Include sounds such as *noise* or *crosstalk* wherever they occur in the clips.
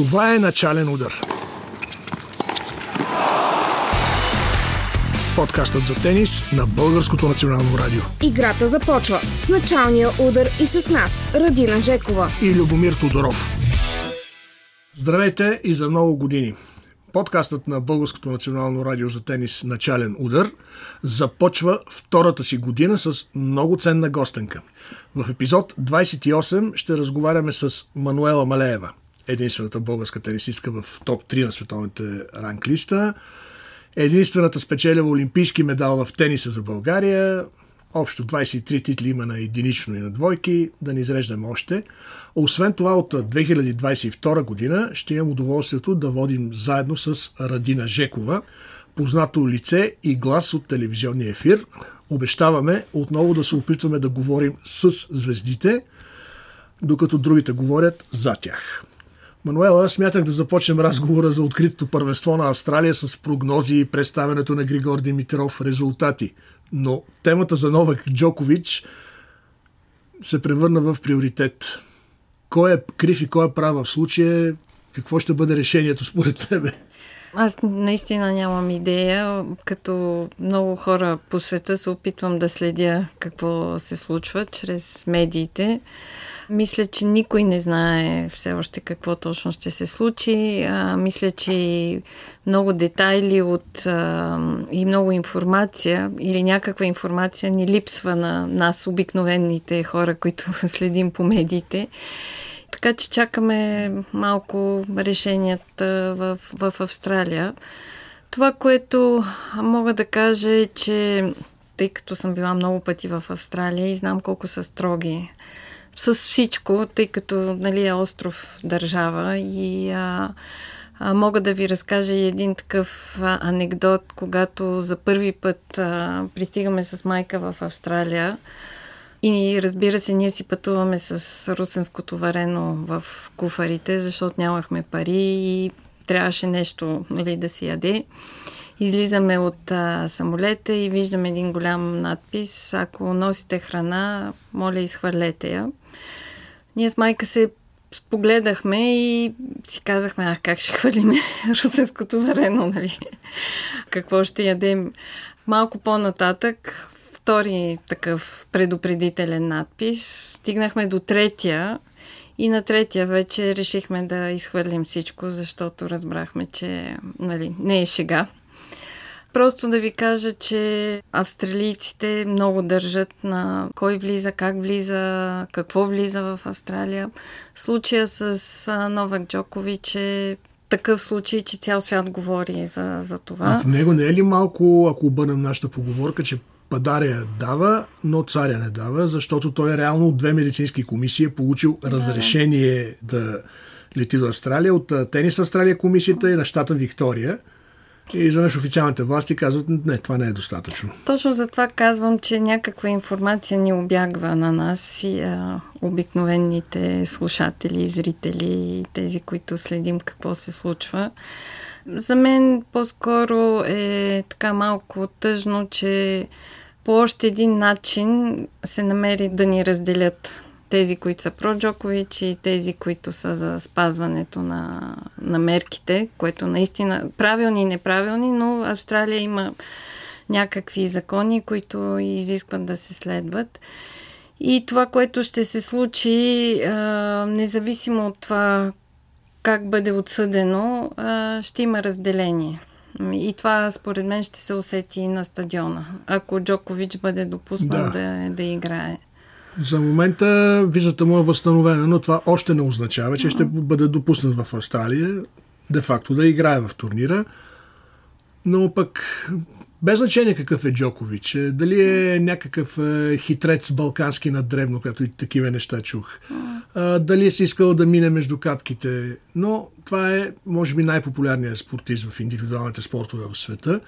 Това е начален удар. Подкастът за тенис на Българското национално радио. Играта започва с началния удар и с нас, Радина Жекова и Любомир Тодоров. Здравейте и за много години. Подкастът на Българското национално радио за тенис Начален удар започва втората си година с много ценна гостенка. В епизод 28 ще разговаряме с Мануела Малеева, единствената българска тенисистка в топ 3 на световните ранглиста, единствената спечелила олимпийски медал в тениса за България, Общо 23 титли има на единично и на двойки, да не изреждаме още. Освен това, от 2022 година ще имам удоволствието да водим заедно с Радина Жекова, познато лице и глас от телевизионния ефир. Обещаваме отново да се опитваме да говорим с звездите, докато другите говорят за тях. Мануела, смятах да започнем разговора за откритото първенство на Австралия с прогнози и представянето на Григор Димитров резултати – но темата за Новак Джокович се превърна в приоритет. Кой е крив и кой е прав в случая? Какво ще бъде решението според тебе? Аз наистина нямам идея. Като много хора по света се опитвам да следя какво се случва чрез медиите. Мисля, че никой не знае все още какво точно ще се случи. А, мисля, че много детайли от а, и много информация или някаква информация ни липсва на нас, обикновените хора, които *laughs* следим по медиите. Така че чакаме малко решенията в, в Австралия. Това, което мога да кажа е, че тъй като съм била много пъти в Австралия и знам колко са строги с всичко, тъй като нали, е остров държава и а, а, мога да ви разкажа и един такъв анекдот, когато за първи път а, пристигаме с майка в Австралия и разбира се, ние си пътуваме с русенското варено в куфарите, защото нямахме пари и трябваше нещо нали, да се яде. Излизаме от а, самолета и виждаме един голям надпис. Ако носите храна, моля, изхвърлете я. Ние с майка се спогледахме и си казахме, а как ще хвърлиме *laughs* русенското варено, нали? *laughs* Какво ще ядем? Малко по-нататък, втори такъв предупредителен надпис. Стигнахме до третия и на третия вече решихме да изхвърлим всичко, защото разбрахме, че нали, не е шега. Просто да ви кажа, че австралийците много държат на кой влиза, как влиза, какво влиза в Австралия. Случая с Новак Джокович е такъв случай, че цял свят говори за, за това. А в него не е ли малко, ако обърнем нашата поговорка, че Падаря дава, но царя не дава, защото той е реално от две медицински комисии е получил да. разрешение да лети до Австралия, от Тенис Австралия комисията и на щата Виктория. И изведнъж официалните власти казват, не, това не е достатъчно. Точно за това казвам, че някаква информация ни обягва на нас и а, обикновените слушатели, зрители, тези, които следим какво се случва. За мен по-скоро е така малко тъжно, че по още един начин се намери да ни разделят тези, които са про Джокович и тези, които са за спазването на, на мерките, което наистина правилни и неправилни, но Австралия има някакви закони, които изискват да се следват. И това, което ще се случи, независимо от това как бъде отсъдено, ще има разделение. И това, според мен, ще се усети на стадиона, ако Джокович бъде допуснат да, да, да играе. За момента визата му е възстановена, но това още не означава, че ще бъде допуснат в Австралия, де-факто да играе в турнира. Но пък без значение какъв е Джокович, е, дали е някакъв е, хитрец балкански на древно, като и такива неща чух, дали е си искал да мине между капките, но това е, може би, най-популярният спортист в индивидуалните спортове в света.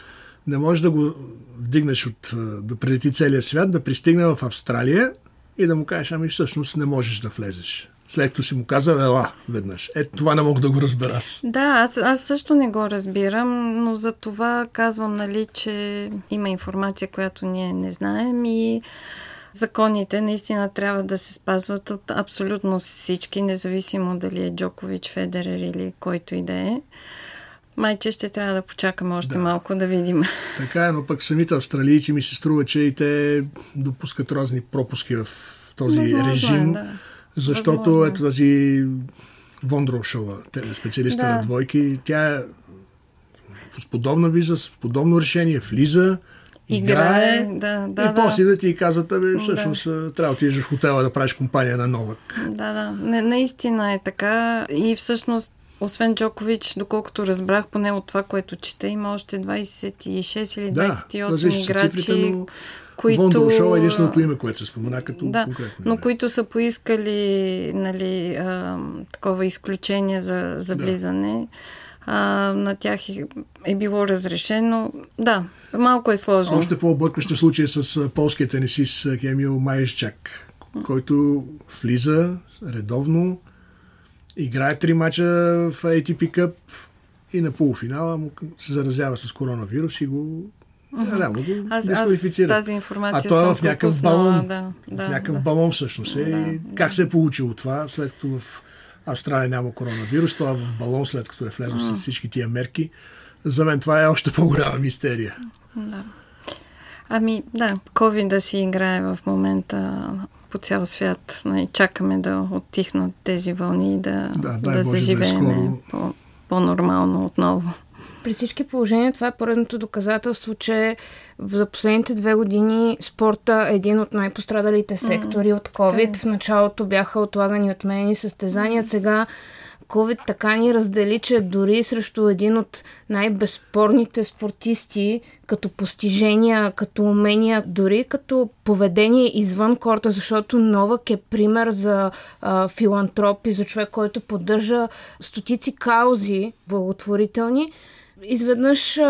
Не можеш да го вдигнеш от, да прилети целия свят, да пристигне в Австралия и да му кажеш, ами всъщност не можеш да влезеш. След като си му казал, ела веднъж. Ето това не мога да го разбера аз. Да, аз, аз също не го разбирам, но за това казвам, нали, че има информация, която ние не знаем и Законите наистина трябва да се спазват от абсолютно всички, независимо дали е Джокович, Федерер или който и да е. Майче ще трябва да почакаме още да. малко да видим. *laughs* Така е, но пък самите австралийци ми се струва, че и те допускат разни пропуски в този Възможно е, режим, е, да. защото Възможно. Е. ето тази Вондрошова, специалиста да. на двойки, тя е с подобна виза, с подобно решение влиза, играе, играе да, да, и после да ти казват, абе, всъщност да. трябва да отидеш в хотела да правиш компания на Новак. Да, да, Не, наистина е така и всъщност освен Джокович, доколкото разбрах поне от това, което чета, има още 26 или 28 да, играчи, цифрите, но... които... Вондрошова е единственото име, което се спомена като да, конкретно. но които са поискали нали, а, такова изключение за, за влизане. Да а, на тях е било разрешено. Да, малко е сложно. Още по-объркващи случай с полския тенисист Кемил Майшчак, който влиза редовно, играе три мача в ATP Cup и на полуфинала му се заразява с коронавирус и го. Реално го аз, аз тази информация А той е в някакъв балон. Да, да, в някакъв да. балон всъщност. Е. Да, как да. се е получило това, след като в Австралия няма коронавирус, това е в балон, след като е влезло с всички тия мерки. За мен това е още по-голяма мистерия. Да. Ами, да, COVID да си играе в момента по цял свят. Нали, чакаме да оттихнат тези вълни и да, да, да заживеем да е по, по-нормално отново. При всички положения това е поредното доказателство, че за последните две години спорта е един от най-пострадалите сектори mm, от COVID. Okay. В началото бяха отлагани отменени състезания, сега COVID така ни раздели, че дори срещу един от най-безспорните спортисти, като постижения, като умения, дори като поведение извън корта, защото Новак е пример за а, филантроп и за човек, който поддържа стотици каузи благотворителни, изведнъж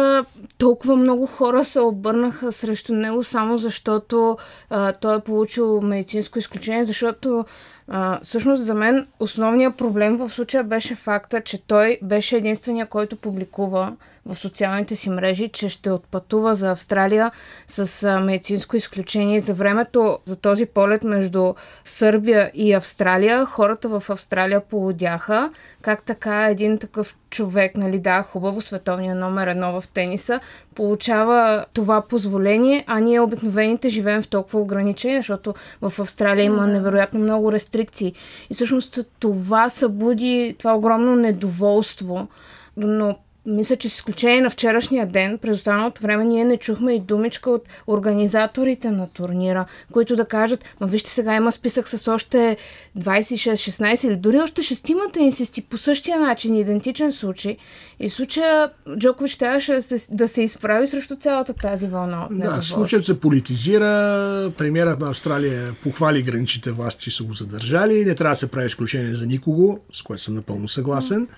толкова много хора се обърнаха срещу него само защото а, той е получил медицинско изключение, защото а, всъщност за мен основният проблем в случая беше факта, че той беше единствения, който публикува в социалните си мрежи, че ще отпътува за Австралия с а, медицинско изключение. За времето за този полет между Сърбия и Австралия, хората в Австралия полудяха как така един такъв човек, нали да, хубаво, световния номер едно в тениса, получава това позволение, а ние обикновените живеем в толкова ограничение, защото в Австралия има невероятно много рестрикции. И всъщност това събуди това огромно недоволство. Но мисля, че с изключение на вчерашния ден, през останалото време ние не чухме и думичка от организаторите на турнира, които да кажат, ма вижте сега има списък с още 26, 16 или дори още шестимата инсисти по същия начин, идентичен случай. И случая Джокович трябваше да се, да се изправи срещу цялата тази вълна. Да, случаят се политизира, премьерът на Австралия похвали граничните власти, че са го задържали, не трябва да се прави изключение за никого, с което съм напълно съгласен. Mm.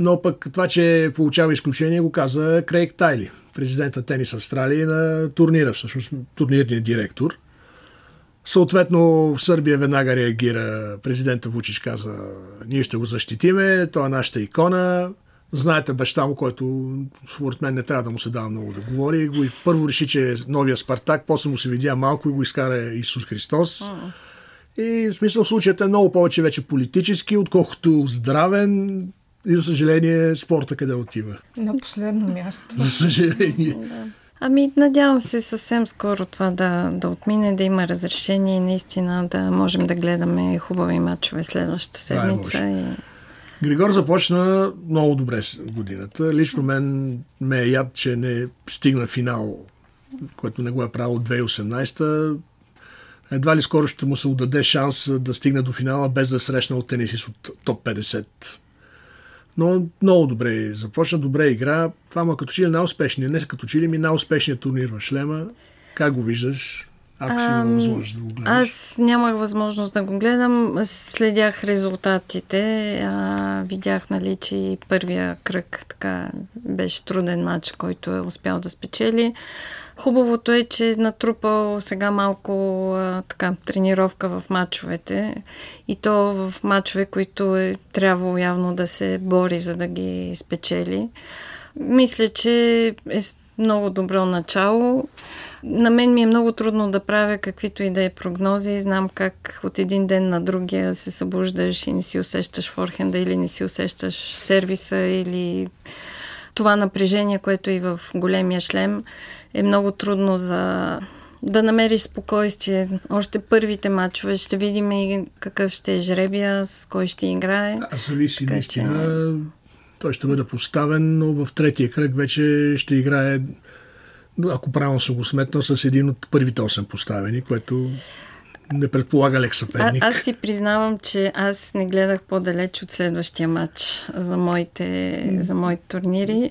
Но пък това, че получава изключение, го каза Крейг Тайли, президент на Тенис Австралия на турнира, всъщност турнирният директор. Съответно, в Сърбия веднага реагира. Президента Вучич каза, ние ще го защитиме, той е нашата икона. Знаете баща му, който според мен не трябва да му се дава много да говори. Го и първо реши, че е новия Спартак, после му се видя малко и го изкара Исус Христос. И в смисъл случаят е много повече вече политически, отколкото здравен. И за съжаление спорта къде отива. На последно място. За съжаление. Да. Ами, надявам се съвсем скоро това да, да отмине, да има разрешение и наистина да можем да гледаме хубави матчове следващата е седмица. и... Григор започна много добре годината. Лично мен ме е яд, че не стигна финал, което не го е правил 2018 едва ли скоро ще му се отдаде шанс да стигне до финала без да срещна от тенисист от топ 50 но много добре започна, добре игра. Това му е като че ли най-успешният, не като че ли ми най-успешният турнир в Шлема. Как го виждаш? Ако си имал възможност да го гледаш. Аз нямах възможност да го гледам. Следях резултатите. А, видях, нали, че и първия кръг така беше труден матч, който е успял да спечели. Хубавото е, че е натрупал сега малко а, така, тренировка в матчовете и то в матчове, които е трябвало явно да се бори, за да ги спечели. Мисля, че е много добро начало. На мен ми е много трудно да правя каквито и да е прогнози. Знам как от един ден на другия се събуждаш и не си усещаш форхенда или не си усещаш сервиса или това напрежение, което и в големия шлем е много трудно за да намериш спокойствие. Още първите матчове ще видим и какъв ще е жребия, с кой ще играе. Да, зависи така, наистина. Че... Той ще бъде поставен, но в третия кръг вече ще играе, ако правилно съм го сметнал, с един от първите 8 поставени, което не предполага лек съперник. А, аз си признавам, че аз не гледах по-далеч от следващия матч за моите, за моите турнири.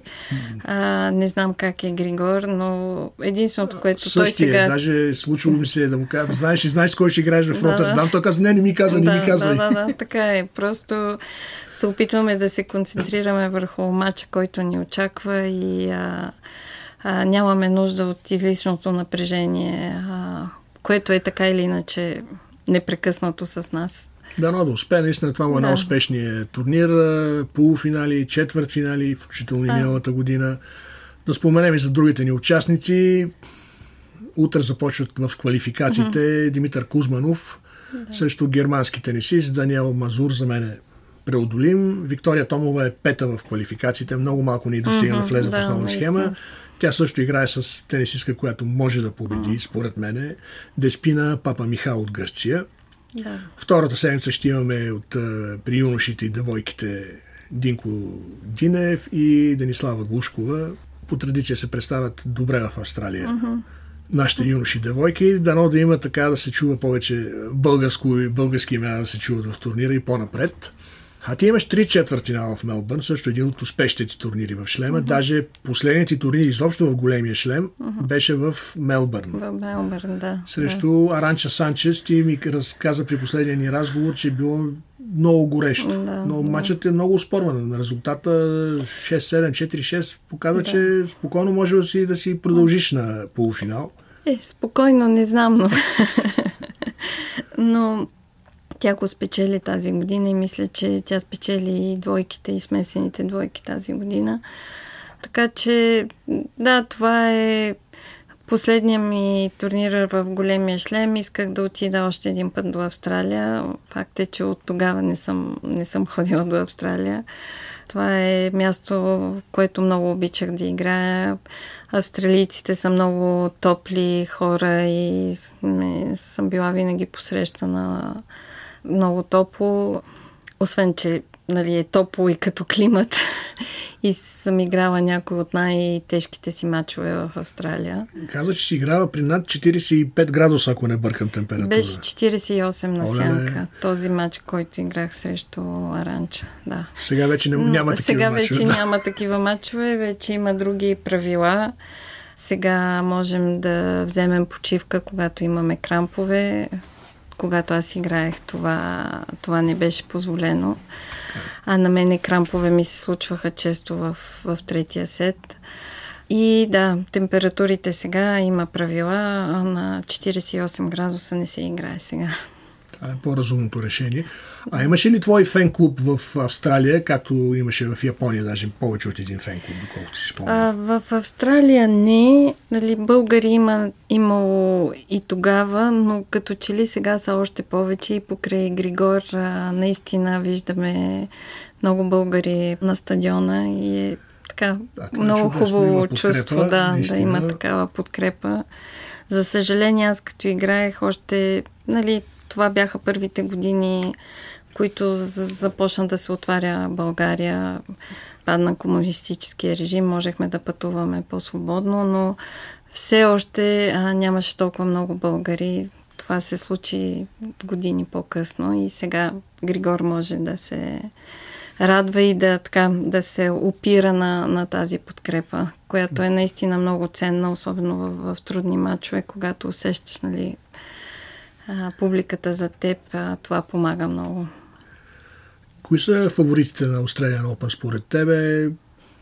А, не знам как е Григор, но единственото, което Същия, той сега... даже случило ми се да му кажа, знаеш и знаеш с кой ще играеш в да, Роттердам. Да. Той каза, не, не ми казва, да, не ми казва. Да, да, да, така е. Просто се опитваме да се концентрираме върху матча, който ни очаква и а, а, нямаме нужда от излишното напрежение, а, което е така или иначе непрекъснато с нас. Да, но да успее. Наистина това му е да. успешният турнир. Полуфинали, четвъртфинали, включително и миналата година. Да споменем и за другите ни участници. Утре започват в квалификациите mm-hmm. Димитър Кузманов да. срещу германски тенисист Даниел Мазур. За мен е преодолим. Виктория Томова е пета в квалификациите. Много малко ни достигна mm-hmm. да влезе да, в основна схема. Тя също играе с тенисистка, която може да победи, mm. според мене. Деспина Папа Михал от Гърция. Да. Втората седмица ще имаме от при юношите и девойките Динко Динев и Денислава Глушкова. По традиция се представят добре в Австралия. Mm-hmm. Нашите юноши девойки, дано да има така да се чува повече българско и български имена да се чуват в турнира и по-напред. А ти имаш три четвъртинала в Мелбърн, също един от успешните турнири в шлема. Uh-huh. Даже последните турнири изобщо в големия шлем uh-huh. беше в Мелбърн. В Мелбърн, да. Срещу да. Аранча Санчес. Ти ми разказа при последния ни разговор, че е било много горещо. Да, Но да. матчът е много спорван. Резултата 6-7, 4-6 показва, да. че спокойно може да си, да си продължиш на полуфинал. Е, спокойно, не знам, но... *laughs* но тя го спечели тази година и мисля, че тя спечели и двойките, и смесените двойки тази година. Така че, да, това е последния ми турнир в големия шлем. Исках да отида още един път до Австралия. Факт е, че от тогава не съм, не съм *laughs* ходила до Австралия. Това е място, в което много обичах да играя. Австралийците са много топли хора и съм била винаги посрещана много топло. Освен, че нали, е топло и като климат. *laughs* и съм играла някои от най-тежките си мачове в Австралия. Каза, че си играва при над 45 градуса, ако не бъркам температура. Беше 48 на Оле, сянка. Този матч, който играх срещу Аранча. Да. Сега вече няма, няма такива Сега вече мачове, няма такива мачове, вече има други правила. Сега можем да вземем почивка, когато имаме крампове когато аз играех, това, това не беше позволено. А на мене крампове ми се случваха често в, в третия сет. И да, температурите сега има правила, а на 48 градуса не се играе сега. Това е по-разумното решение. А имаше ли твой фен клуб в Австралия, както имаше в Япония, даже повече от един фен клуб, доколкото си спомням? В Австралия не. Нали, българи има, имало и тогава, но като че ли сега са още повече и покрай Григор а, наистина виждаме много българи на стадиона и е така да, много хубаво чувство да, да има такава подкрепа. За съжаление, аз като играех още, нали, това бяха първите години, които започна да се отваря България. Падна комунистическия режим, можехме да пътуваме по-свободно, но все още а, нямаше толкова много българи. Това се случи години по-късно и сега Григор може да се радва и да, така, да се опира на, на тази подкрепа, която е наистина много ценна, особено в, в трудни мачове, когато усещаш нали, а, публиката за теб, а, това помага много. Кои са фаворитите на Australian Open според тебе?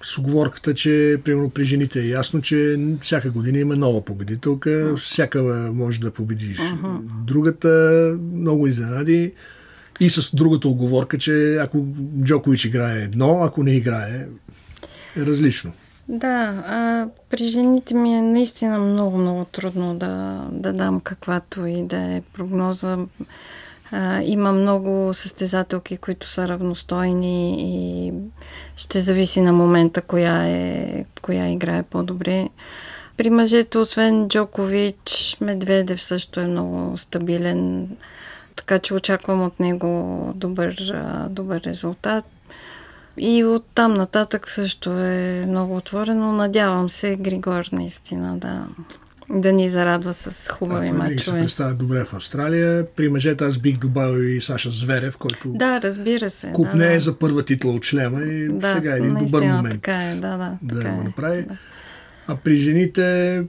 С оговорката, че примерно при жените е ясно, че всяка година има нова победителка, uh-huh. всяка може да победиш. Uh-huh. Другата много изненади. И с другата оговорка, че ако Джокович играе едно, ако не играе, е различно. Да, а при жените ми е наистина много, много трудно да, да дам каквато и да е прогноза. А, има много състезателки, които са равностойни и ще зависи на момента коя, е, коя играе по-добре. При мъжете, освен Джокович, Медведев също е много стабилен, така че очаквам от него добър, добър резултат. И от там нататък също е много отворено. Надявам се Григор наистина да, да ни зарадва с хубави мачове. се представя добре в Австралия. При мъжете аз бих добавил и Саша Зверев, който да, разбира се, купне да, да. за първа титла от шлема и да, сега е един добър момент така е, да, да, да така го е, направи. Да. А при жените,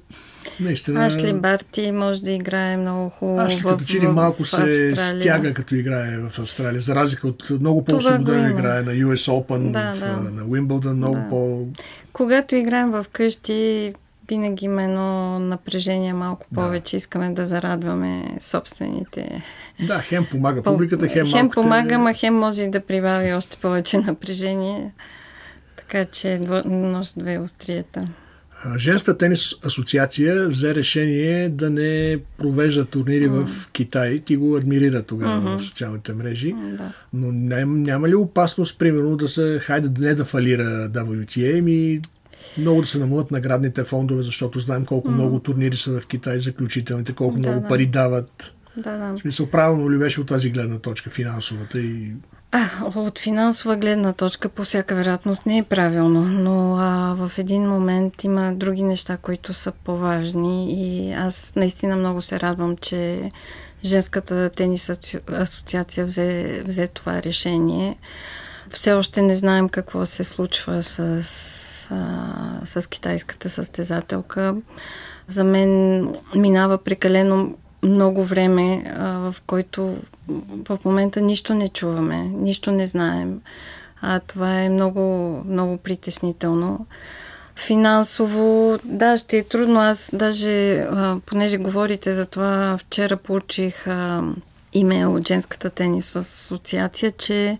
наистина... Ашли Барти може да играе много хубаво Ашли като че ли малко се Австралия. стяга като играе в Австралия, за разлика от много по-свободено играе на US Open, да, в, да. на Уимбълдън, много Да. по... Когато играем в къщи, винаги има едно напрежение малко Да. повече. Искаме да зарадваме собствените. Да, хем помага публиката, хем, хем помага, ма хем може да прибави още повече напрежение. Така че нож две острията. Женската тенис асоциация взе решение да не провежда турнири в Китай. Ти го адмирира тогава в социалните мрежи. М, Да. Но няма, няма ли опасност, примерно, да се, хайде не да фалира WTA, ми много да се намалят наградните фондове, защото знаем колко много турнири са в Китай, заключителните, колко Да, много да. пари дават. Да, да. В смисъл, правилно ли беше от тази гледна точка, финансовата и... А, от финансова гледна точка по всяка вероятност не е правилно, но а, в един момент има други неща, които са по-важни и аз наистина много се радвам, че Женската тенис асоци- асоциация взе, взе това решение. Все още не знаем какво се случва с, а, с китайската състезателка. За мен минава прекалено много време, в който в момента нищо не чуваме, нищо не знаем. А това е много, много притеснително. Финансово, да, ще е трудно. Аз даже, понеже говорите за това, вчера получих а, имейл от Женската тенис асоциация, че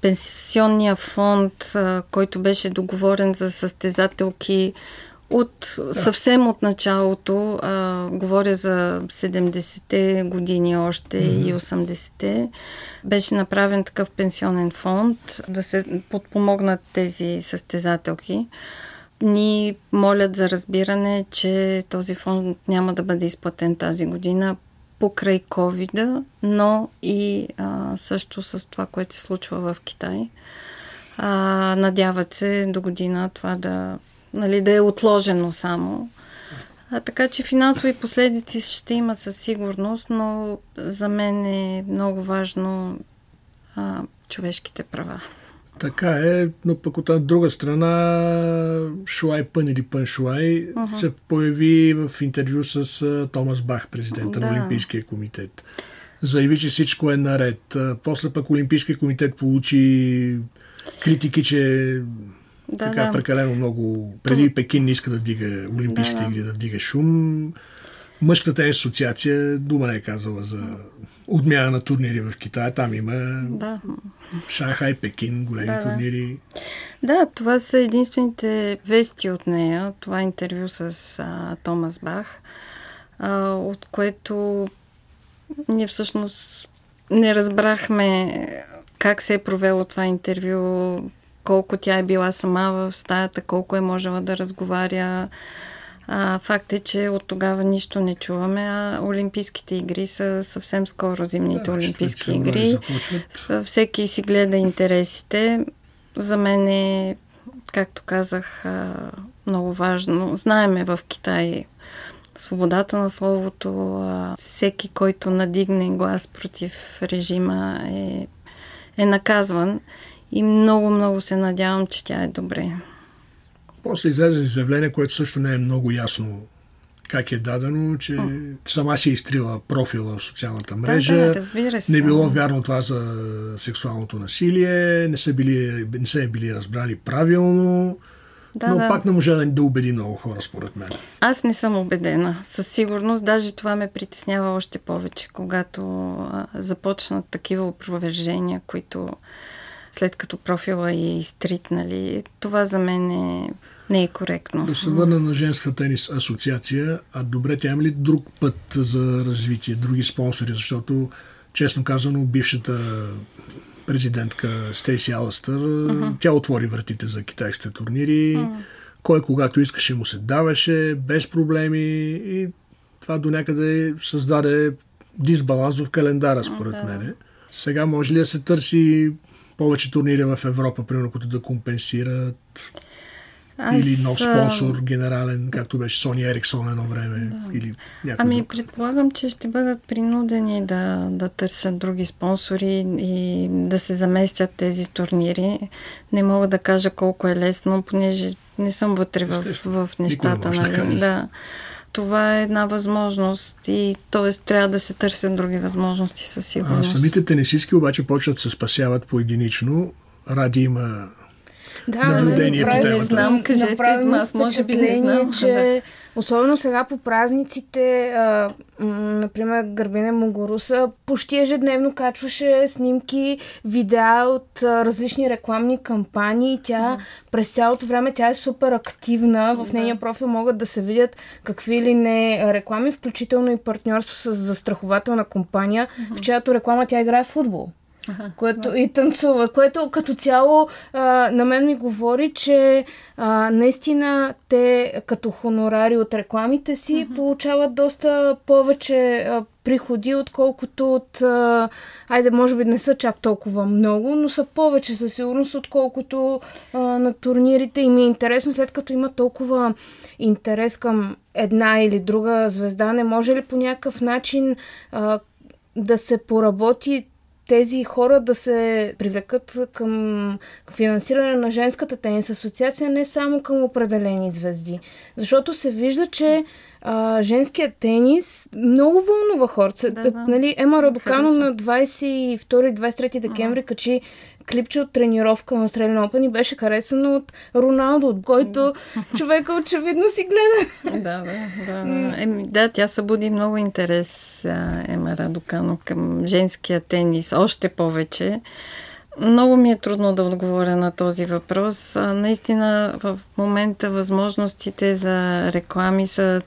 пенсионния фонд, който беше договорен за състезателки от съвсем от началото, а, говоря за 70-те години още и 80-те, беше направен такъв пенсионен фонд да се подпомогнат тези състезателки. Ни молят за разбиране, че този фонд няма да бъде изплатен тази година покрай covid но и а, също с това, което се случва в Китай. А, надяват се до година това да, нали, да е отложено само. А, така че финансови последици ще има със сигурност, но за мен е много важно а, човешките права. Така е, но пък от друга страна Шуай Пън или Пън Шуай uh-huh. се появи в интервю с Томас Бах, президента Да. на Олимпийския комитет. Заяви, че всичко е наред. После пък Олимпийския комитет получи критики, че Да, така да. прекалено много. Преди Пекин не иска да вдига Олимпийските Да, да. игри, да вдига шум. Мъжката тенис асоциация дума не е казала за отмяна на турнири в Китай. Там има Да. Шанхай, Пекин, големи Да, да. турнири. Да, това са единствените вести от нея. Това интервю с а, Томас Бах, а, от което ние всъщност не разбрахме как се е провело това интервю, колко тя е била сама в стаята, колко е можела да разговаря. А, факт е, че от тогава нищо не чуваме, а Олимпийските игри са съвсем скоро зимните Да, Олимпийски февруари игри. Всеки си гледа интересите. За мен е, както казах, много важно. Знаеме в Китай свободата на словото. Всеки, който надигне глас против режима е, е наказван. И много, много се надявам, че тя е добре. После излезе изявление, което също не е много ясно как е дадено, че сама си е изтрила профила в социалната мрежа. Да, да, разбира се. Не било вярно това за сексуалното насилие, не са, били, не са били разбрали правилно, Да, но да. пак не може да, да убеди много хора, според мен. Аз не съм убедена. Със сигурност, даже това ме притеснява още повече, когато започнат такива опровержения, които след като профила е изтрит, нали, това за мен е не е коректно. Да се върна на женската тенис асоциация, а добре, тя има ли друг път за развитие, други спонсори, защото, честно казано, бившата президентка Стейси Аластър, uh-huh. тя отвори вратите за китайските турнири, uh-huh. кой когато искаше му се даваше, без проблеми и това до някъде създаде дисбаланс в календара, според uh-huh. мене. Сега може ли да се търси повече турнири в Европа, примерно, които да компенсират аз... Или нов спонсор, генерален, както беше Сони Ериксон едно време. Да. Или ами, друг. предполагам, че ще бъдат принудени да, да търсят други спонсори и да се заместят тези турнири. Не мога да кажа колко е лесно, понеже не съм вътре в, в нещата. Нали? Да. Това е една възможност и т.е. трябва да се търсят други възможности със сигурност. А, самите тенисистки обаче почват се спасяват по единично. Ради има да, наблюдение по темата. Не знам, кажете, аз може би не знам. Че, да. Особено сега по празниците, а, например, Гърбина Могоруса почти ежедневно качваше снимки, видеа от а, различни рекламни кампании. Тя mm. през цялото време тя е супер активна. В нейния профил могат да се видят какви ли не реклами, включително и партньорство с застрахователна компания, mm-hmm. в чиято реклама тя играе в футбол. Което и танцува, което като цяло а, на мен ми говори, че а, наистина те като хонорари от рекламите си uh-huh. получават доста повече а, приходи, отколкото от... А, айде, може би не са чак толкова много, но са повече със сигурност, отколкото а, на турнирите. И ми е интересно, след като има толкова интерес към една или друга звезда, не може ли по някакъв начин а, да се поработи тези хора да се привлекат към финансиране на женската тенис асоциация, не само към определени звезди. Защото се вижда, че а, женският тенис много вълнува хората. Да, да. Нали, Ема Радокано на 22-23 декември качи клипче от тренировка на Australian Open и беше харесано от Роналдо, от който човека очевидно си гледа. да, да, да. Еми, да, тя събуди много интерес Ема Радокано към женския тенис, още повече. Много ми е трудно да отговоря на този въпрос. наистина в момента възможностите за реклами са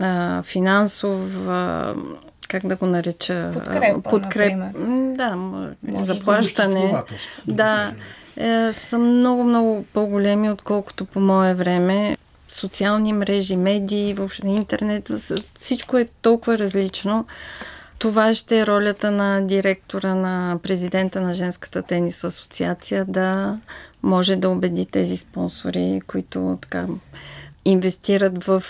а, финансов, а, как да го нареча? Подкрепа, Подкреп... Да, заплащане. Да, е, са много, много по-големи, отколкото по мое време. Социални мрежи, медии, въобще интернет, всичко е толкова различно. Това ще е ролята на директора на президента на Женската тенис асоциация да може да убеди тези спонсори, които така инвестират в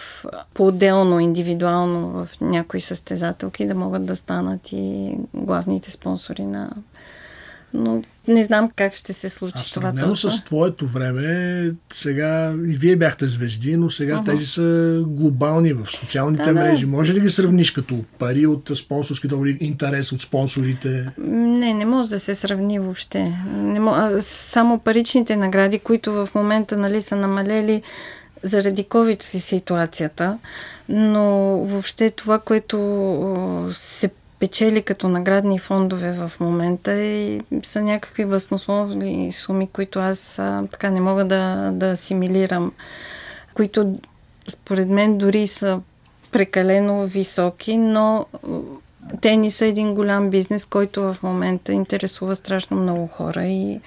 по-отделно, индивидуално в някои състезателки, да могат да станат и главните спонсори на но не знам как ще се случи а това точно. с твоето време, сега и вие бяхте звезди, но сега uh-huh. тези са глобални в социалните да, мрежи. Да. Може ли ги сравниш като пари от спонсорски договори, интерес от спонсорите? Не, не може да се сравни въобще. Не. Само паричните награди, които в момента нали, са намалели заради COVID си ситуацията, но въобще това, което се печели като наградни фондове в момента и са някакви възмословни суми, които аз а, така не мога да, да асимилирам, които според мен дори са прекалено високи, но те ни са един голям бизнес, който в момента интересува страшно много хора и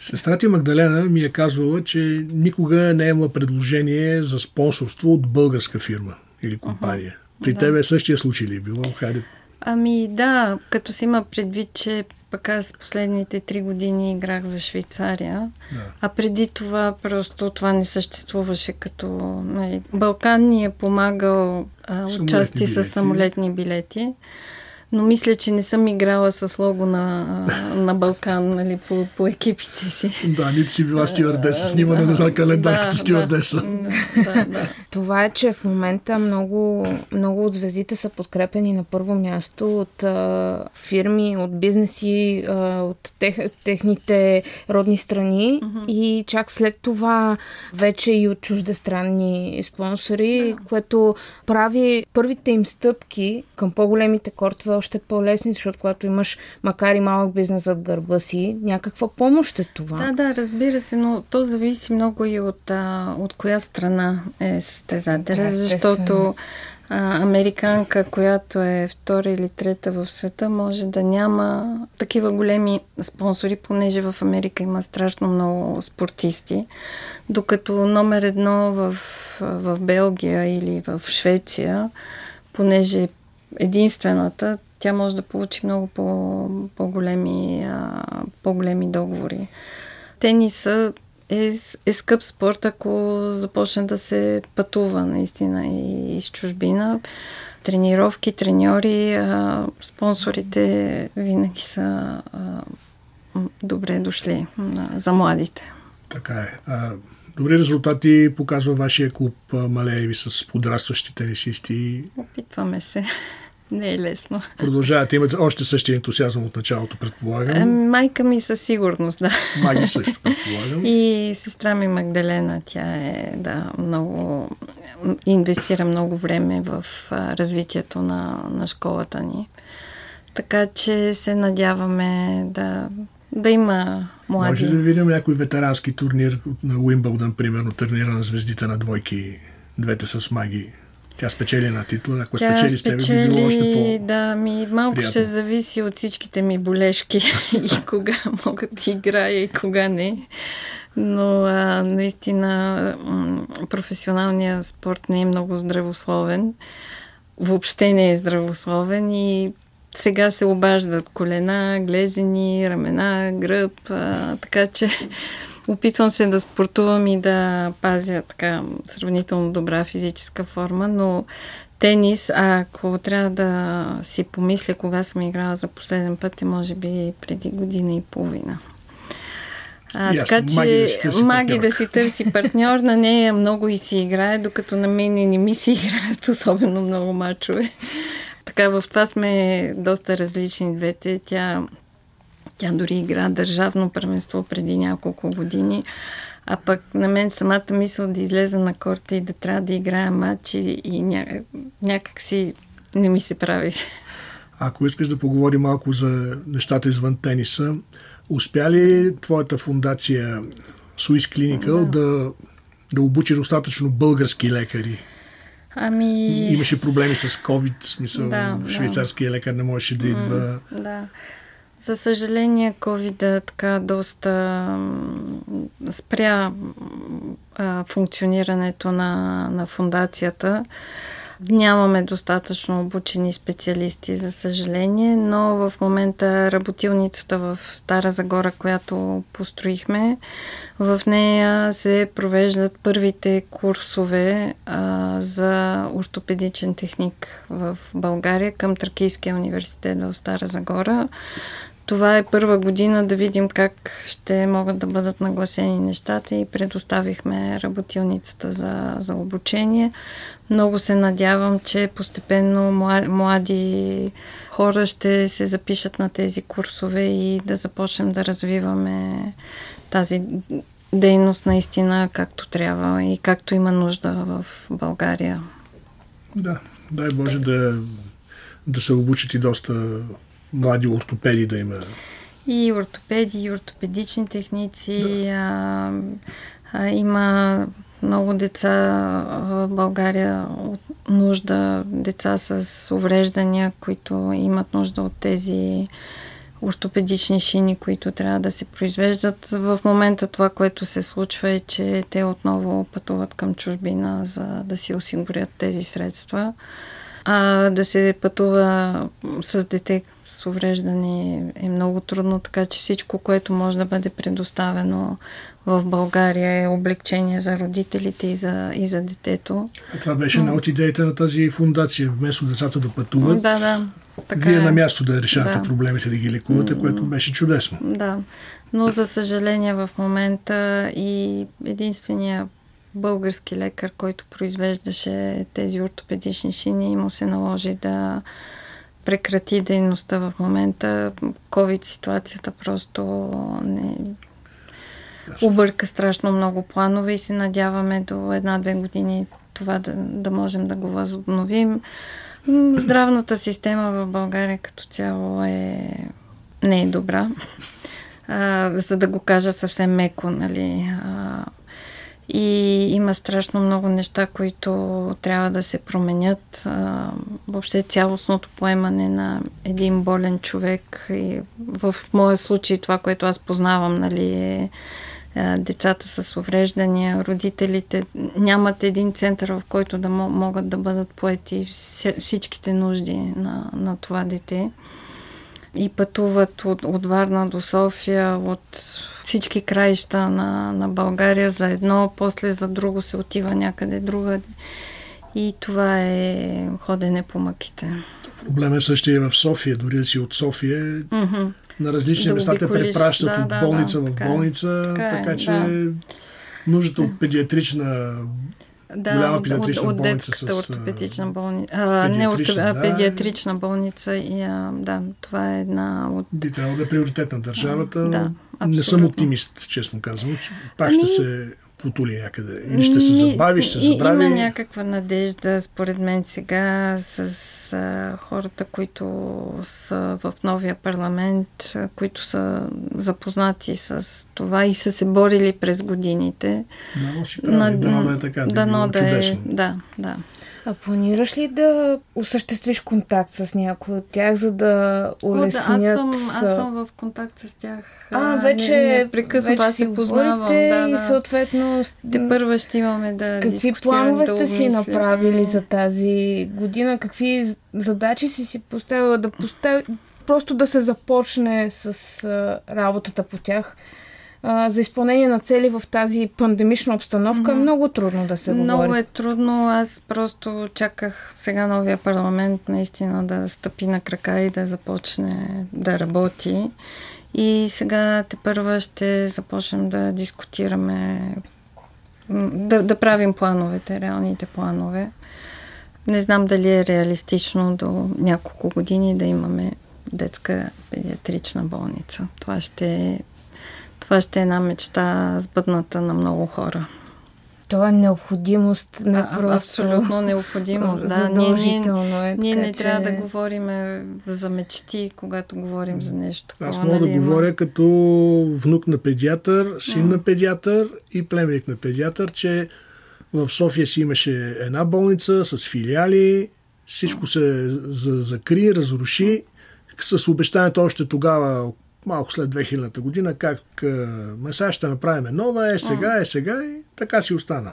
Сестра ти Магдалена ми е казвала, че никога не е имала предложение за спонсорство от българска фирма или компания. Uh-huh. При да. тебе същия случай ли е било? Хайде, Ами да, като си има предвид, че пък аз последните три години играх за Швейцария, да. а преди това просто това не съществуваше като... Нали, Балкан ни е помагал а, участие с самолетни билети но мисля, че не съм играла с лого на, на Балкан нали, по, по екипите си. Да, нито си била стюардеса, снимане да, на календар да, като стюардеса. Да, да, да. Това е, че в момента много, много от звездите са подкрепени на първо място от а, фирми, от бизнеси, а, от тех, техните родни страни uh-huh. и чак след това вече и от чуждестранни спонсори, да. което прави първите им стъпки към по-големите кортва още по-лесни, защото когато имаш, макар и малък бизнес зад гърба си, някаква помощ е това. Да, да, разбира се, но то зависи много и от, а, от коя страна е състезателя, да, защото а, американка, която е втора или трета в света, може да няма такива големи спонсори, понеже в Америка има страшно много спортисти, докато номер едно в, в Белгия или в Швеция, понеже е единствената, тя може да получи много по, по-големи, а, по-големи договори. Тениса е, е скъп спорт, ако започне да се пътува наистина и из чужбина. Тренировки, треньори, а, спонсорите винаги са а, добре дошли а, за младите. Така е. А, добри резултати показва вашия клуб Малееви с подрастващи тенисисти. Опитваме се. Не е лесно. Продължавате, имате още същия ентусиазъм от началото, предполагам. Е, майка ми със сигурност, да. Маги също, предполагам. И сестра ми Магдалена, тя е, да, много, инвестира много време в развитието на, на школата ни. Така че се надяваме да, да има млади. Може да видим някой ветерански турнир на Уимбълдън, примерно, турнира на звездите на двойки, двете с маги. Тя спечели на титла, ако Тя спечели с тебе, би било още по Да, ми малко приятно. ще зависи от всичките ми болешки *laughs* и кога мога да играя и кога не. Но а, наистина професионалният спорт не е много здравословен. Въобще не е здравословен и сега се обаждат колена, глезени, ramена, гръб, а, така че Опитвам се да спортувам и да пазя така сравнително добра физическа форма, но тенис, ако трябва да си помисля кога съм играла за последен път, е може би преди година и половина. А, Ясно, така че маги да, си търси, маги да си търси партньор, на нея много и си играе, докато на мен не ми си играят особено много мачове. Така, в това сме доста различни двете. Тя тя дори игра държавно първенство преди няколко години. А пък на мен самата мисъл да излеза на корта и да трябва да играя матч и, и ня, някак си не ми се прави. Ако искаш да поговорим малко за нещата извън тениса, успя ли твоята фундация Swiss Clinical да, да, да обучи достатъчно български лекари? Ами... Имаше проблеми с COVID, смисъл, да, швейцарския да. лекар не можеше да идва. Да. За съжаление, COVID така доста спря функционирането на, на фундацията. Нямаме достатъчно обучени специалисти, за съжаление, но в момента работилницата в Стара Загора, която построихме, в нея се провеждат първите курсове а, за ортопедичен техник в България към Тракийския университет в Стара Загора. Това е първа година да видим как ще могат да бъдат нагласени нещата и предоставихме работилницата за, за обучение. Много се надявам, че постепенно млади хора ще се запишат на тези курсове и да започнем да развиваме тази дейност наистина както трябва и както има нужда в България. Да, дай Боже да, да се обучат и доста млади ортопеди да има. И ортопеди, и ортопедични техници. Да. А, а, има много деца в България от нужда, деца с увреждания, които имат нужда от тези ортопедични шини, които трябва да се произвеждат. В момента това, което се случва е, че те отново пътуват към чужбина, за да си осигурят тези средства. А да се пътува с дете с увреждане е много трудно, така че всичко, което може да бъде предоставено в България е облегчение за родителите и за, и за детето. А това беше една от идеите на тази фундация. Вместо децата да пътуват, да, да, така вие е. на място да решавате да. проблемите, да ги лекувате, което беше чудесно. Да, но за съжаление в момента и единствения български лекар, който произвеждаше тези ортопедични шини и му се наложи да прекрати дейността в момента. COVID ситуацията просто не обърка страшно много планове и се надяваме до една-две години това да, да можем да го възобновим. Здравната система в България като цяло е не е добра. А, за да го кажа съвсем меко, нали. А, и има страшно много неща, които трябва да се променят. Въобще цялостното поемане на един болен човек. И в моя случай това, което аз познавам, нали, е децата с увреждания, родителите нямат един център, в който да могат да бъдат поети всичките нужди на, на това дете. И пътуват от, от Варна до София, от всички краища на, на България за едно, после за друго се отива някъде друга. И това е ходене по мъките. Проблем е същия в София, дори да си от София. Mm-hmm. На различни да места те препращат да, от да, болница да, в е. болница, така, така е, че да. нуждата от педиатрична да, голяма педиатрична от, болница от с... ортопедична болница. А, не, от, да, педиатрична болница. И, а, да, това е една от... Би трябвало да е приоритет на държавата. Да, не съм оптимист, честно казвам. Пак ами, ще се потули някъде? Или ще се забави, ще се забрави? Има някаква надежда, според мен сега, с а, хората, които са в новия парламент, а, които са запознати с това и са се борили през годините. Да, си прави. Дано да е така. Да, да, да е, да, да. А планираш ли да осъществиш контакт с някой от тях, за да улеснят... О, да, аз, съм, аз съм в контакт с тях. А, вече... Не, не, прекъснато, аз се познавам. Да, да. И съответно... Те първа ще имаме да Какви планове да сте си направили за тази година? Какви задачи си си поставила да постави... Просто да се започне с а, работата по тях? А, за изпълнение на цели в тази пандемична обстановка mm-hmm. много трудно да се говори. Много е трудно. Аз просто чаках сега новия парламент наистина да стъпи на крака и да започне да работи. И сега те първа ще започнем да дискутираме, да, да правим плановете, реалните планове. Не знам дали е реалистично до няколко години да имаме детска педиатрична болница. Това ще е това ще е една мечта сбъдната на много хора. Това е необходимост, не а, просто... Абсолютно необходимост, да. Ние, ние, е, ние не че... трябва да говорим за мечти, когато говорим за нещо такова. Аз мога нали, да говоря като внук на педиатър, син mm. на педиатър и племенник на педиатър, че в София си имаше една болница с филиали, всичко се закри, разруши, с обещанието още тогава малко след 2000 година, как ме сега ще направим нова, е сега, е сега и така си остана.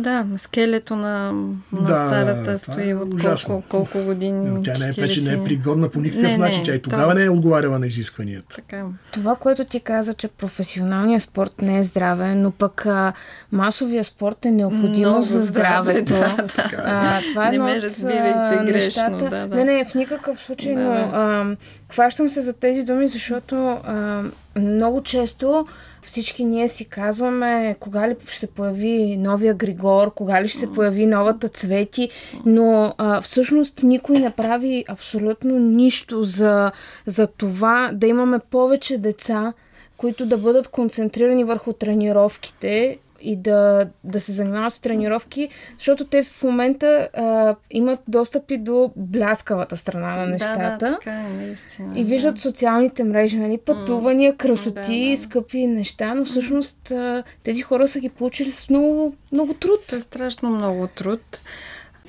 Да, скелето на, на да, старата стои е от колко, колко години. Но тя не е, вече не е пригодна по никакъв не, начин. Тя и тогава то... не е отговаряла на изискванията. Така. Това, което ти каза, че професионалният спорт не е здраве, но пък а, масовия спорт е необходимо за здравето. Да, да. А, това е не ме разбирайте грешно. Нещата. Да, да. Не, не, в никакъв случай, да, но а, хващам се за тези думи, защото а, много често всички ние си казваме кога ли ще се появи новия Григор, кога ли ще се появи новата Цвети, но а, всъщност никой не прави абсолютно нищо за, за това да имаме повече деца, които да бъдат концентрирани върху тренировките и да, да се занимават с тренировки, защото те в момента а, имат достъпи до бляскавата страна на нещата. Да, да, така е, наистина. И виждат да. социалните мрежи, нали, пътувания, красоти, да, да. скъпи неща, но всъщност а, тези хора са ги получили с много, много труд. С страшно много труд.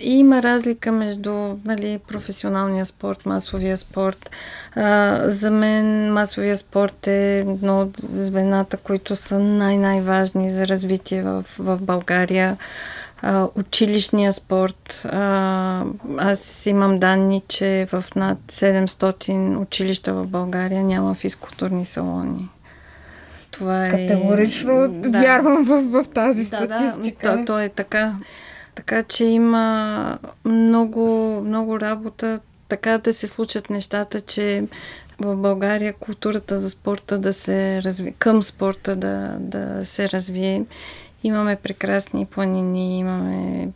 Има разлика между нали, професионалния спорт, масовия спорт. А, за мен масовия спорт е едно от звената, които са най-най-важни за развитие в, в България. А, училищния спорт. А, аз имам данни, че в над 700 училища в България няма физкултурни салони. Това е... Категорично да. вярвам в, в тази статистика. Да, да, то, то е така. Така че има много, много работа така да се случат нещата, че в България културата за спорта да се развие, към спорта да, да се развие. Имаме прекрасни планини, имаме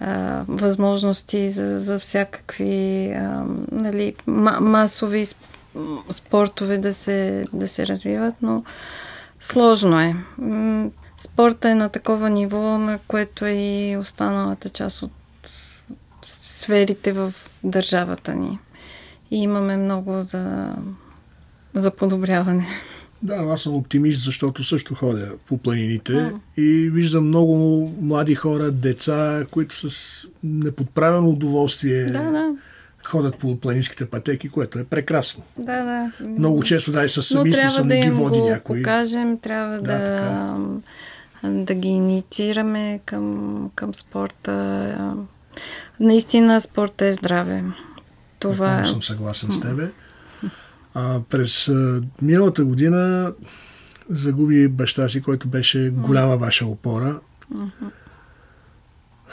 а, възможности за, за всякакви а, нали, масови спортове да се, да се развиват, но сложно е спорта е на такова ниво, на което е и останалата част от сферите в държавата ни. И имаме много за, за подобряване. Да, аз съм оптимист, защото също ходя по планините а. и виждам много млади хора, деца, които с неподправено удоволствие да, да. ходят по планинските пътеки, което е прекрасно. Да, да. Много често да и със сами да не ги води някой. покажем, трябва да, да, да ги инициираме към, към спорта. Наистина спорта е здраве. Това Напълно съм съгласен с тебе. А, през а, миналата година загуби баща си, който беше голяма ваша опора.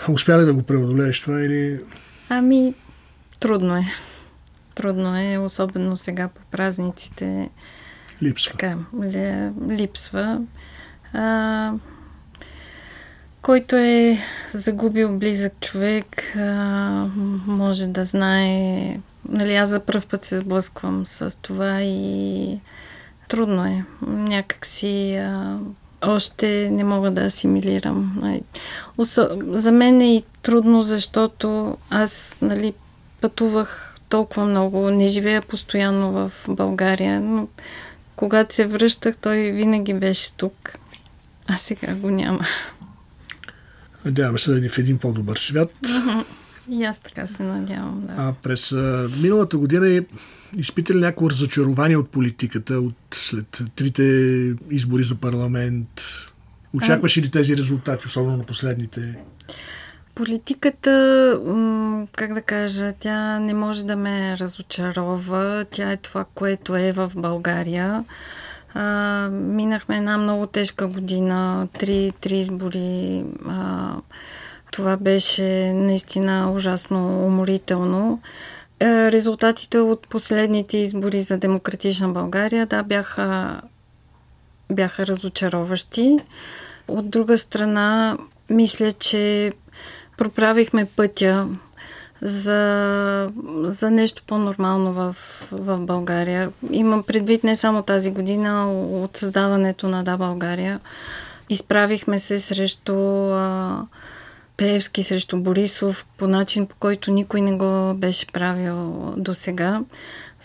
Успя ли да го преодолееш това или... Ами, трудно е. Трудно е, особено сега по празниците. Липсва. Така, липсва. А, който е загубил близък човек, може да знае. Нали, аз за първ път се сблъсквам с това и трудно е. Някак си още не мога да асимилирам. За мен е и трудно, защото аз нали, пътувах толкова много, не живея постоянно в България, но когато се връщах, той винаги беше тук. А сега го няма. Надяваме се да е в един по-добър свят. И аз така се надявам, да. А през а, миналата година изпитали някакво разочарование от политиката, от след трите избори за парламент? Очакваше ли тези резултати, особено на последните? Политиката, как да кажа, тя не може да ме разочарова. Тя е това, което е в България. А, минахме една много тежка година, три, три избори. А, това беше наистина ужасно уморително. А, резултатите от последните избори за Демократична България, да, бяха, бяха разочароващи. От друга страна, мисля, че проправихме пътя за, за нещо по-нормално в, в България. Имам предвид не само тази година, от създаването на Да България. Изправихме се срещу а, Пеевски, срещу Борисов по начин, по който никой не го беше правил до сега.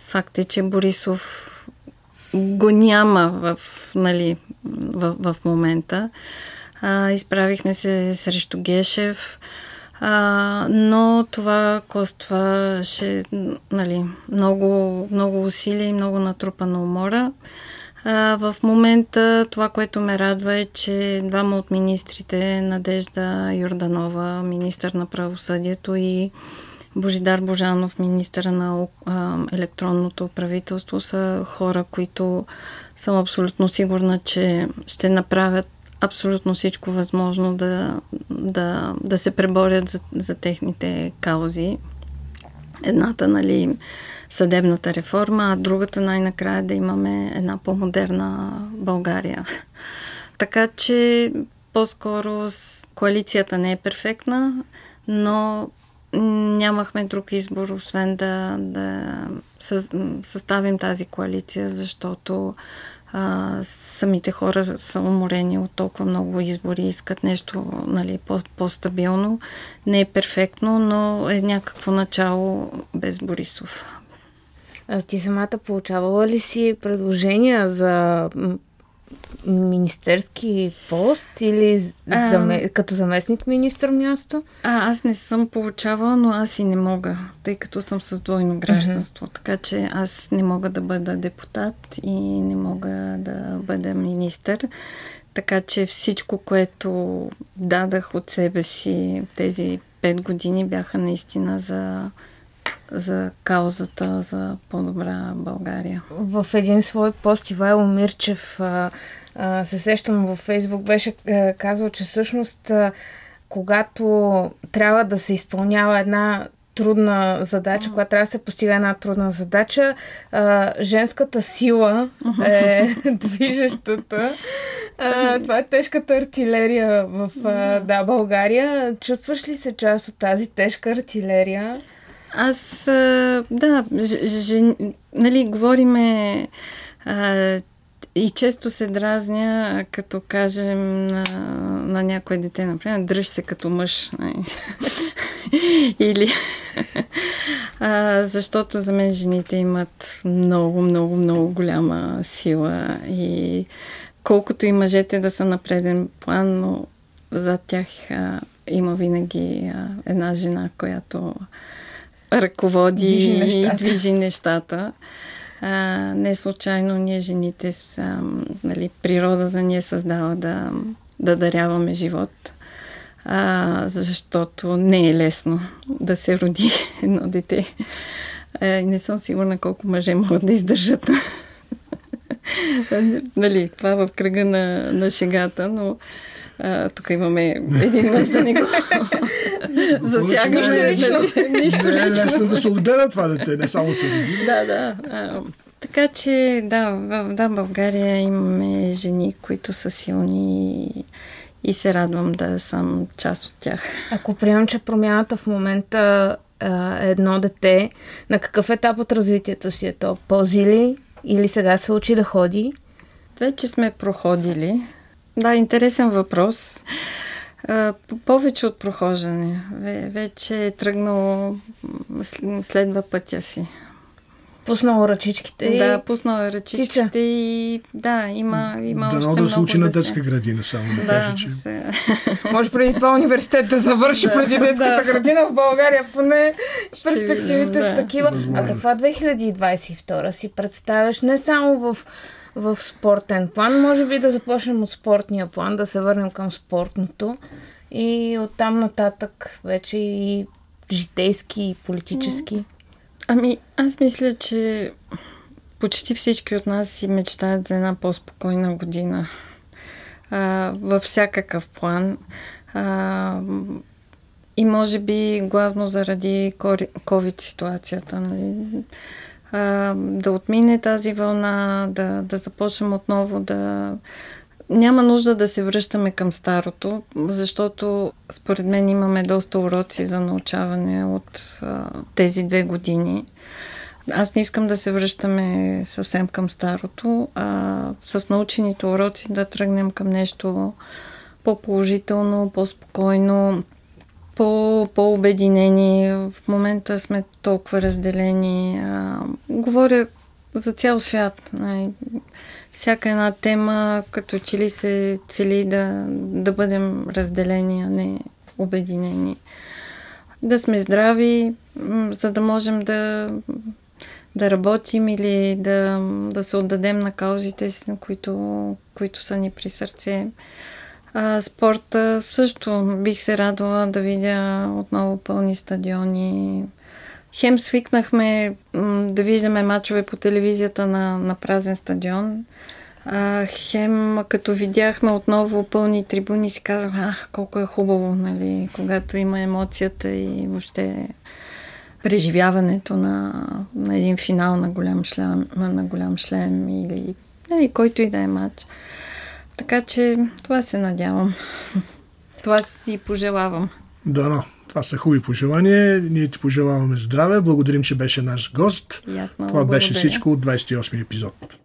Факт е, че Борисов го няма в, нали, в, в момента. А, изправихме се срещу Гешев. Но това костваше нали, много, много усилия и много натрупана умора. А, в момента това, което ме радва е, че двама от министрите, Надежда Юрданова, министър на правосъдието и Божидар Божанов, министър на а, електронното правителство, са хора, които съм абсолютно сигурна, че ще направят абсолютно всичко възможно да, да, да се преборят за, за техните каузи. Едната, нали, съдебната реформа, а другата най-накрая да имаме една по-модерна България. *laughs* Така че по-скоро коалицията не е перфектна, но нямахме друг избор, освен да, да съставим тази коалиция, защото а, самите хора са уморени от толкова много избори, искат нещо нали, по- по-стабилно. Не е перфектно, но е някакво начало без Борисов. Аз ти самата получавала ли си предложения за министерски пост или заме... като заместник министър място? А, аз не съм получавала, но аз и не мога, тъй като съм с двойно гражданство. Mm-hmm. Така че аз не мога да бъда депутат и не мога да бъда министър. Така че всичко, което дадах от себе си тези пет години, бяха наистина за за каузата за по-добра България. В един свой пост Ивайло Мирчев а, а, се сещам във Фейсбук, беше а, казал, че всъщност а, когато трябва да се изпълнява една трудна задача, когато трябва да се постига една трудна задача, а, женската сила е *laughs* движещата. А, това е тежката артилерия в а, да, България. Чувстваш ли се част от тази тежка артилерия? Аз, да, ж, ж, нали, говориме и често се дразня, като кажем на, на някое дете, например, дръж се като мъж. Нали. *laughs* Или... *laughs* А, защото за мен жените имат много, много, много голяма сила и колкото и мъжете да са на преден план, но зад тях а, има винаги а, една жена, която ръководи Движи нещата. и движи нещата. А, не случайно ние жените, са, нали, природата ни е създала да, да даряваме живот, а, защото не е лесно да се роди *laughs* едно дете. А, не съм сигурна колко мъже могат да издържат. *laughs* нали, това в кръга на, на шегата, но а, тук имаме един мъж да не го *laughs* засягаме. Нищо лично. нали, Нищо Не е лично. лесно да се отгледа това дете, не само се. Да, да. Така че, да, в да, България имаме жени, които са силни и, и се радвам да съм част от тях. Ако приемам, че промяната в момента е едно дете, на какъв етап от развитието си е то? Пълзи ли? Или сега се учи да ходи? Вече сме проходили. Да, интересен въпрос. Повече от прохождане. Ве- Вече е тръгнало, следва пътя си. Пуснала ръчичките Да, и... пуснал е ръчичките и да, има, има Дано още да много се случи на да детска градина, само да, Да, кажа, че... се... *laughs* Може преди това университет да завърши Да, преди детската да. градина в България, поне перспективите видим, са да. такива. Възможно. А каква 2022 си представяш не само в, в спортен план, може би да започнем от спортния план, да се върнем към спортното и оттам нататък вече и житейски и политически. Ами, аз мисля, че почти всички от нас си мечтаят за една по-спокойна година. А, във всякакъв план. А, и може би главно заради COVID ситуацията. Нали? А, да отмине тази вълна, да, да започнем отново да. Няма нужда да се връщаме към старото, защото според мен имаме доста уроци за научаване от а, тези две години. Аз не искам да се връщаме съвсем към старото, а с научените уроци да тръгнем към нещо по-положително, по-спокойно, по, по-обединени. В момента сме толкова разделени. А, говоря за цял свят. Най- всяка една тема, като че ли се цели да, да бъдем разделени, а не обединени. Да сме здрави, за да можем да, да работим или да, да се отдадем на каузите, които, които са ни при сърце. А, спорта също бих се радвала да видя отново пълни стадиони. Хем свикнахме да виждаме мачове по телевизията на, на празен стадион. А, хем, като видяхме отново пълни трибуни, си казах, ах, колко е хубаво, нали, когато има емоцията и въобще преживяването на, на един финал на голям шлем, на голям шлем или нали, който и да е матч. Така че това се надявам. Това си пожелавам. Дано. Това са хубави пожелания. Ние ти пожелаваме здраве. Благодарим, че беше наш гост. Много Това беше благодаря. всичко от 28 епизод.